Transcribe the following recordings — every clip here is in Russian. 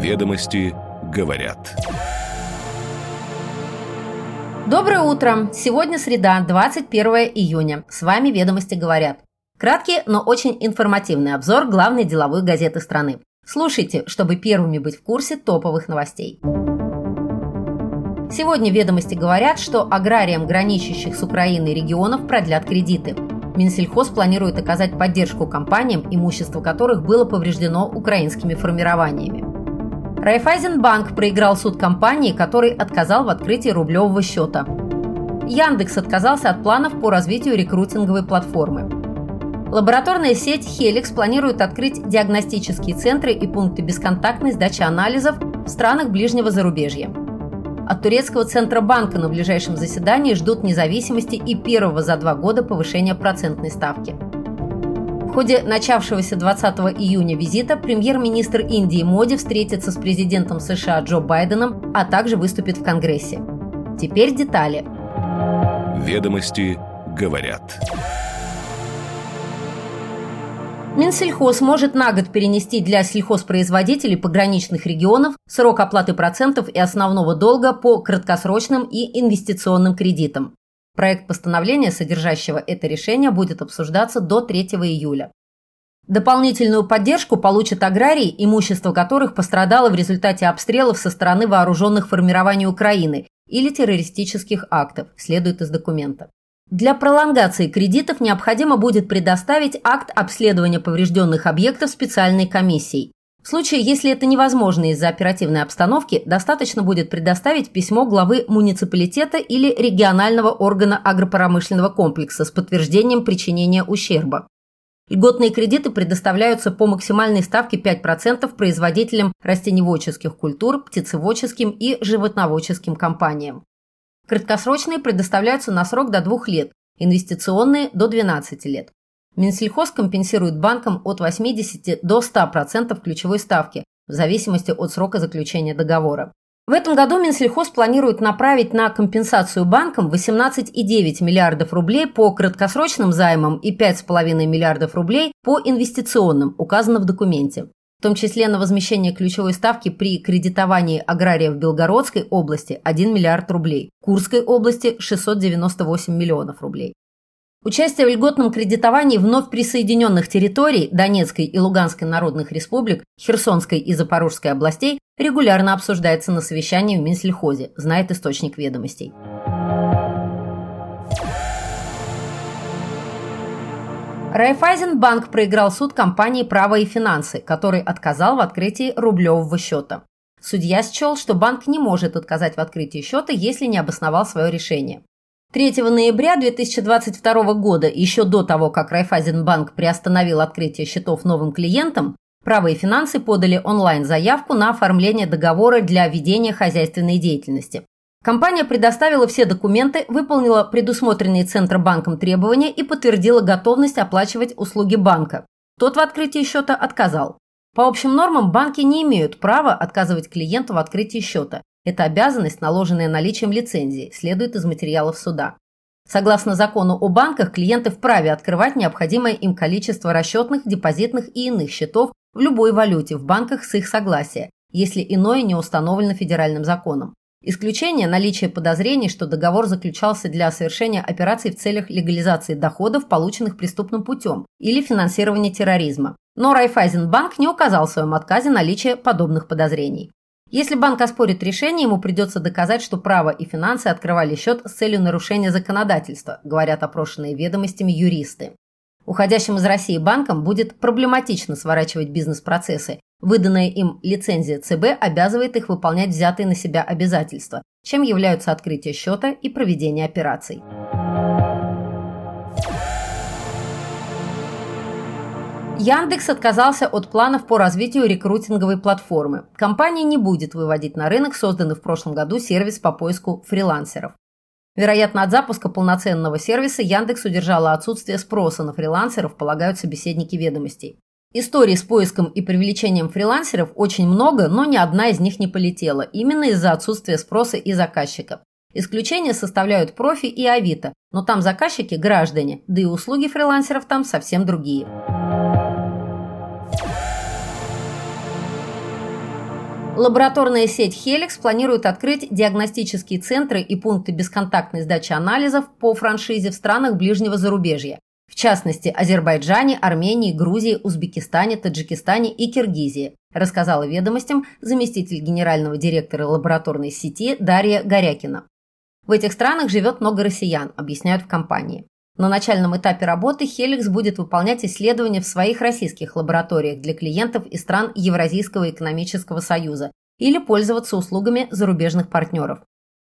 Ведомости говорят. Доброе утро! Сегодня среда, 21 июня. С вами «Ведомости говорят». Краткий, но очень информативный обзор главной деловой газеты страны. Слушайте, чтобы первыми быть в курсе топовых новостей. Сегодня «Ведомости говорят, что аграриям, граничащих с Украиной регионов, продлят кредиты. Минсельхоз планирует оказать поддержку компаниям, имущество которых было повреждено украинскими формированиями. Райфайзенбанк проиграл суд компании, который отказал в открытии рублевого счета. Яндекс отказался от планов по развитию рекрутинговой платформы. Лабораторная сеть Helix планирует открыть диагностические центры и пункты бесконтактной сдачи анализов в странах ближнего зарубежья. От турецкого центробанка на ближайшем заседании ждут независимости и первого за два года повышения процентной ставки. В ходе начавшегося 20 июня визита премьер-министр Индии Моди встретится с президентом США Джо Байденом, а также выступит в Конгрессе. Теперь детали. Ведомости говорят. Минсельхоз может на год перенести для сельхозпроизводителей пограничных регионов срок оплаты процентов и основного долга по краткосрочным и инвестиционным кредитам. Проект постановления, содержащего это решение, будет обсуждаться до 3 июля. Дополнительную поддержку получат аграрии, имущество которых пострадало в результате обстрелов со стороны вооруженных формирований Украины или террористических актов, следует из документа. Для пролонгации кредитов необходимо будет предоставить акт обследования поврежденных объектов специальной комиссией. В случае, если это невозможно из-за оперативной обстановки, достаточно будет предоставить письмо главы муниципалитета или регионального органа агропромышленного комплекса с подтверждением причинения ущерба. Льготные кредиты предоставляются по максимальной ставке 5% производителям растеневодческих культур, птицеводческим и животноводческим компаниям. Краткосрочные предоставляются на срок до 2 лет, инвестиционные – до 12 лет. Минсельхоз компенсирует банкам от 80 до 100% ключевой ставки, в зависимости от срока заключения договора. В этом году Минсельхоз планирует направить на компенсацию банкам 18,9 миллиардов рублей по краткосрочным займам и 5,5 миллиардов рублей по инвестиционным, указано в документе в том числе на возмещение ключевой ставки при кредитовании агрария в Белгородской области 1 миллиард рублей, Курской области 698 миллионов рублей. Участие в льготном кредитовании вновь присоединенных территорий Донецкой и Луганской народных республик, Херсонской и Запорожской областей регулярно обсуждается на совещании в Минсельхозе, знает источник ведомостей. Райфайзенбанк проиграл суд компании «Право и финансы», который отказал в открытии рублевого счета. Судья счел, что банк не может отказать в открытии счета, если не обосновал свое решение. 3 ноября 2022 года, еще до того, как Райфайзенбанк приостановил открытие счетов новым клиентам, «Право и финансы» подали онлайн-заявку на оформление договора для ведения хозяйственной деятельности. Компания предоставила все документы, выполнила предусмотренные Центробанком требования и подтвердила готовность оплачивать услуги банка. Тот в открытии счета отказал. По общим нормам банки не имеют права отказывать клиенту в открытии счета. Это обязанность, наложенная наличием лицензии, следует из материалов суда. Согласно закону о банках, клиенты вправе открывать необходимое им количество расчетных, депозитных и иных счетов в любой валюте в банках с их согласия, если иное не установлено федеральным законом. Исключение – наличие подозрений, что договор заключался для совершения операций в целях легализации доходов, полученных преступным путем, или финансирования терроризма. Но Райфайзенбанк не указал в своем отказе наличие подобных подозрений. Если банк оспорит решение, ему придется доказать, что право и финансы открывали счет с целью нарушения законодательства, говорят опрошенные ведомостями юристы. Уходящим из России банкам будет проблематично сворачивать бизнес-процессы. Выданная им лицензия ЦБ обязывает их выполнять взятые на себя обязательства, чем являются открытие счета и проведение операций. Яндекс отказался от планов по развитию рекрутинговой платформы. Компания не будет выводить на рынок созданный в прошлом году сервис по поиску фрилансеров. Вероятно, от запуска полноценного сервиса Яндекс удержала отсутствие спроса на фрилансеров, полагают собеседники ведомостей. Историй с поиском и привлечением фрилансеров очень много, но ни одна из них не полетела, именно из-за отсутствия спроса и заказчиков. Исключения составляют профи и авито, но там заказчики – граждане, да и услуги фрилансеров там совсем другие. Лабораторная сеть Helix планирует открыть диагностические центры и пункты бесконтактной сдачи анализов по франшизе в странах ближнего зарубежья, в частности Азербайджане, Армении, Грузии, Узбекистане, Таджикистане и Киргизии, рассказала ведомостям заместитель генерального директора лабораторной сети Дарья Горякина. В этих странах живет много россиян, объясняют в компании. На начальном этапе работы Helix будет выполнять исследования в своих российских лабораториях для клиентов из стран Евразийского экономического союза или пользоваться услугами зарубежных партнеров.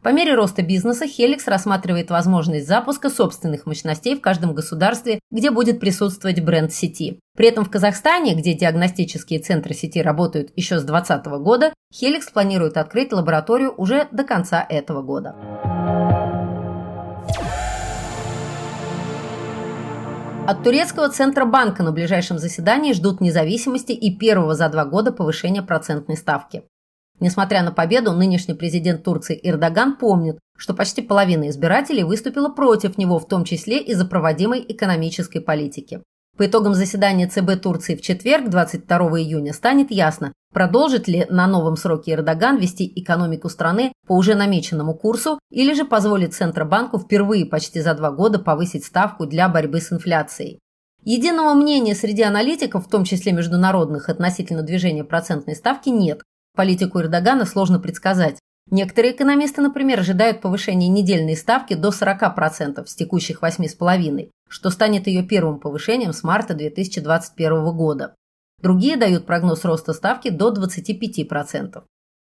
По мере роста бизнеса Helix рассматривает возможность запуска собственных мощностей в каждом государстве, где будет присутствовать бренд сети. При этом в Казахстане, где диагностические центры сети работают еще с 2020 года, Helix планирует открыть лабораторию уже до конца этого года. От турецкого Центробанка на ближайшем заседании ждут независимости и первого за два года повышения процентной ставки. Несмотря на победу, нынешний президент Турции Эрдоган помнит, что почти половина избирателей выступила против него, в том числе из-за проводимой экономической политики. По итогам заседания ЦБ Турции в четверг, 22 июня, станет ясно, продолжит ли на новом сроке Эрдоган вести экономику страны по уже намеченному курсу или же позволит Центробанку впервые почти за два года повысить ставку для борьбы с инфляцией. Единого мнения среди аналитиков, в том числе международных, относительно движения процентной ставки нет. Политику Эрдогана сложно предсказать. Некоторые экономисты, например, ожидают повышения недельной ставки до 40% с текущих 8,5%, что станет ее первым повышением с марта 2021 года. Другие дают прогноз роста ставки до 25%.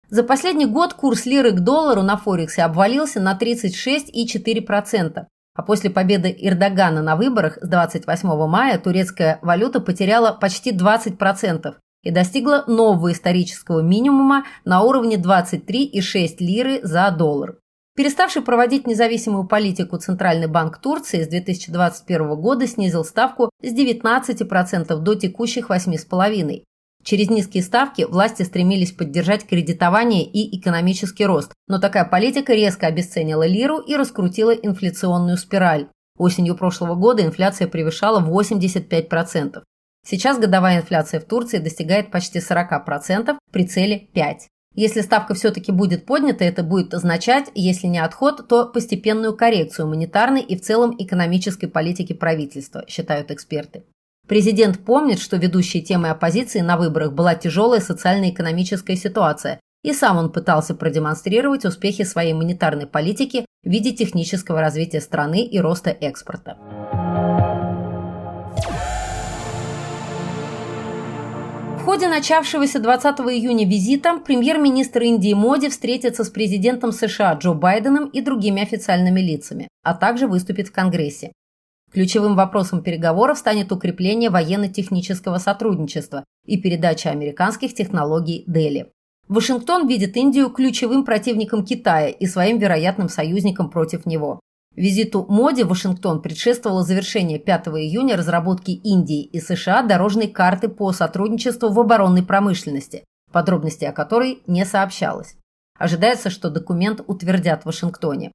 За последний год курс лиры к доллару на Форексе обвалился на 36,4%, а после победы Эрдогана на выборах с 28 мая турецкая валюта потеряла почти 20%, и достигла нового исторического минимума на уровне 23,6 лиры за доллар. Переставший проводить независимую политику Центральный банк Турции с 2021 года снизил ставку с 19% до текущих 8,5%. Через низкие ставки власти стремились поддержать кредитование и экономический рост, но такая политика резко обесценила лиру и раскрутила инфляционную спираль. Осенью прошлого года инфляция превышала 85%. Сейчас годовая инфляция в Турции достигает почти 40% при цели 5%. Если ставка все-таки будет поднята, это будет означать, если не отход, то постепенную коррекцию монетарной и в целом экономической политики правительства, считают эксперты. Президент помнит, что ведущей темой оппозиции на выборах была тяжелая социально-экономическая ситуация, и сам он пытался продемонстрировать успехи своей монетарной политики в виде технического развития страны и роста экспорта. Ходе начавшегося 20 июня визита премьер-министр Индии Моди встретится с президентом США Джо Байденом и другими официальными лицами, а также выступит в Конгрессе. Ключевым вопросом переговоров станет укрепление военно-технического сотрудничества и передача американских технологий Дели. Вашингтон видит Индию ключевым противником Китая и своим вероятным союзником против него. Визиту Моди в Вашингтон предшествовало завершение 5 июня разработки Индии и США дорожной карты по сотрудничеству в оборонной промышленности, подробности о которой не сообщалось. Ожидается, что документ утвердят в Вашингтоне.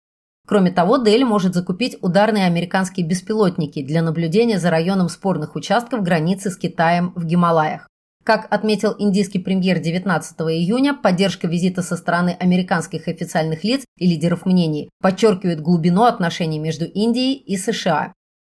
Кроме того, Дель может закупить ударные американские беспилотники для наблюдения за районом спорных участков границы с Китаем в Гималаях. Как отметил индийский премьер 19 июня, поддержка визита со стороны американских официальных лиц и лидеров мнений подчеркивает глубину отношений между Индией и США.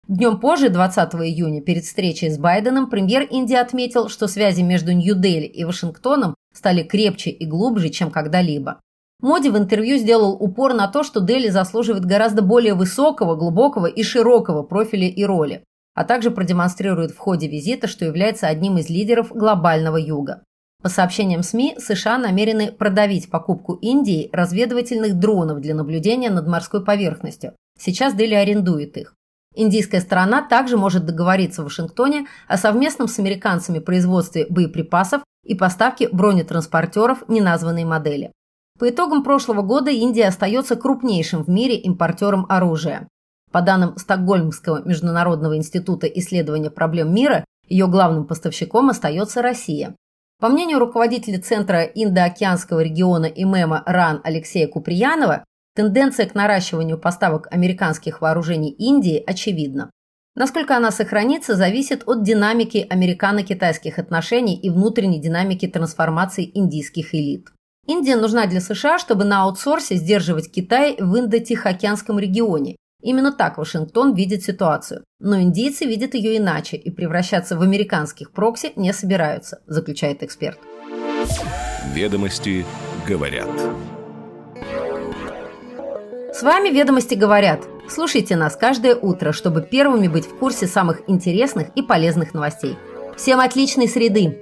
Днем позже, 20 июня, перед встречей с Байденом, премьер Индии отметил, что связи между Нью-Дели и Вашингтоном стали крепче и глубже, чем когда-либо. Моди в интервью сделал упор на то, что Дели заслуживает гораздо более высокого, глубокого и широкого профиля и роли а также продемонстрирует в ходе визита, что является одним из лидеров глобального юга. По сообщениям СМИ, США намерены продавить покупку Индии разведывательных дронов для наблюдения над морской поверхностью. Сейчас Дели арендует их. Индийская сторона также может договориться в Вашингтоне о совместном с американцами производстве боеприпасов и поставке бронетранспортеров неназванной модели. По итогам прошлого года Индия остается крупнейшим в мире импортером оружия. По данным Стокгольмского международного института исследования проблем мира, ее главным поставщиком остается Россия. По мнению руководителя Центра Индоокеанского региона ИМЭМа РАН Алексея Куприянова, тенденция к наращиванию поставок американских вооружений Индии очевидна. Насколько она сохранится, зависит от динамики американо-китайских отношений и внутренней динамики трансформации индийских элит. Индия нужна для США, чтобы на аутсорсе сдерживать Китай в Индо-Тихоокеанском регионе. Именно так Вашингтон видит ситуацию. Но индийцы видят ее иначе и превращаться в американских прокси не собираются, заключает эксперт. Ведомости говорят. С вами «Ведомости говорят». Слушайте нас каждое утро, чтобы первыми быть в курсе самых интересных и полезных новостей. Всем отличной среды!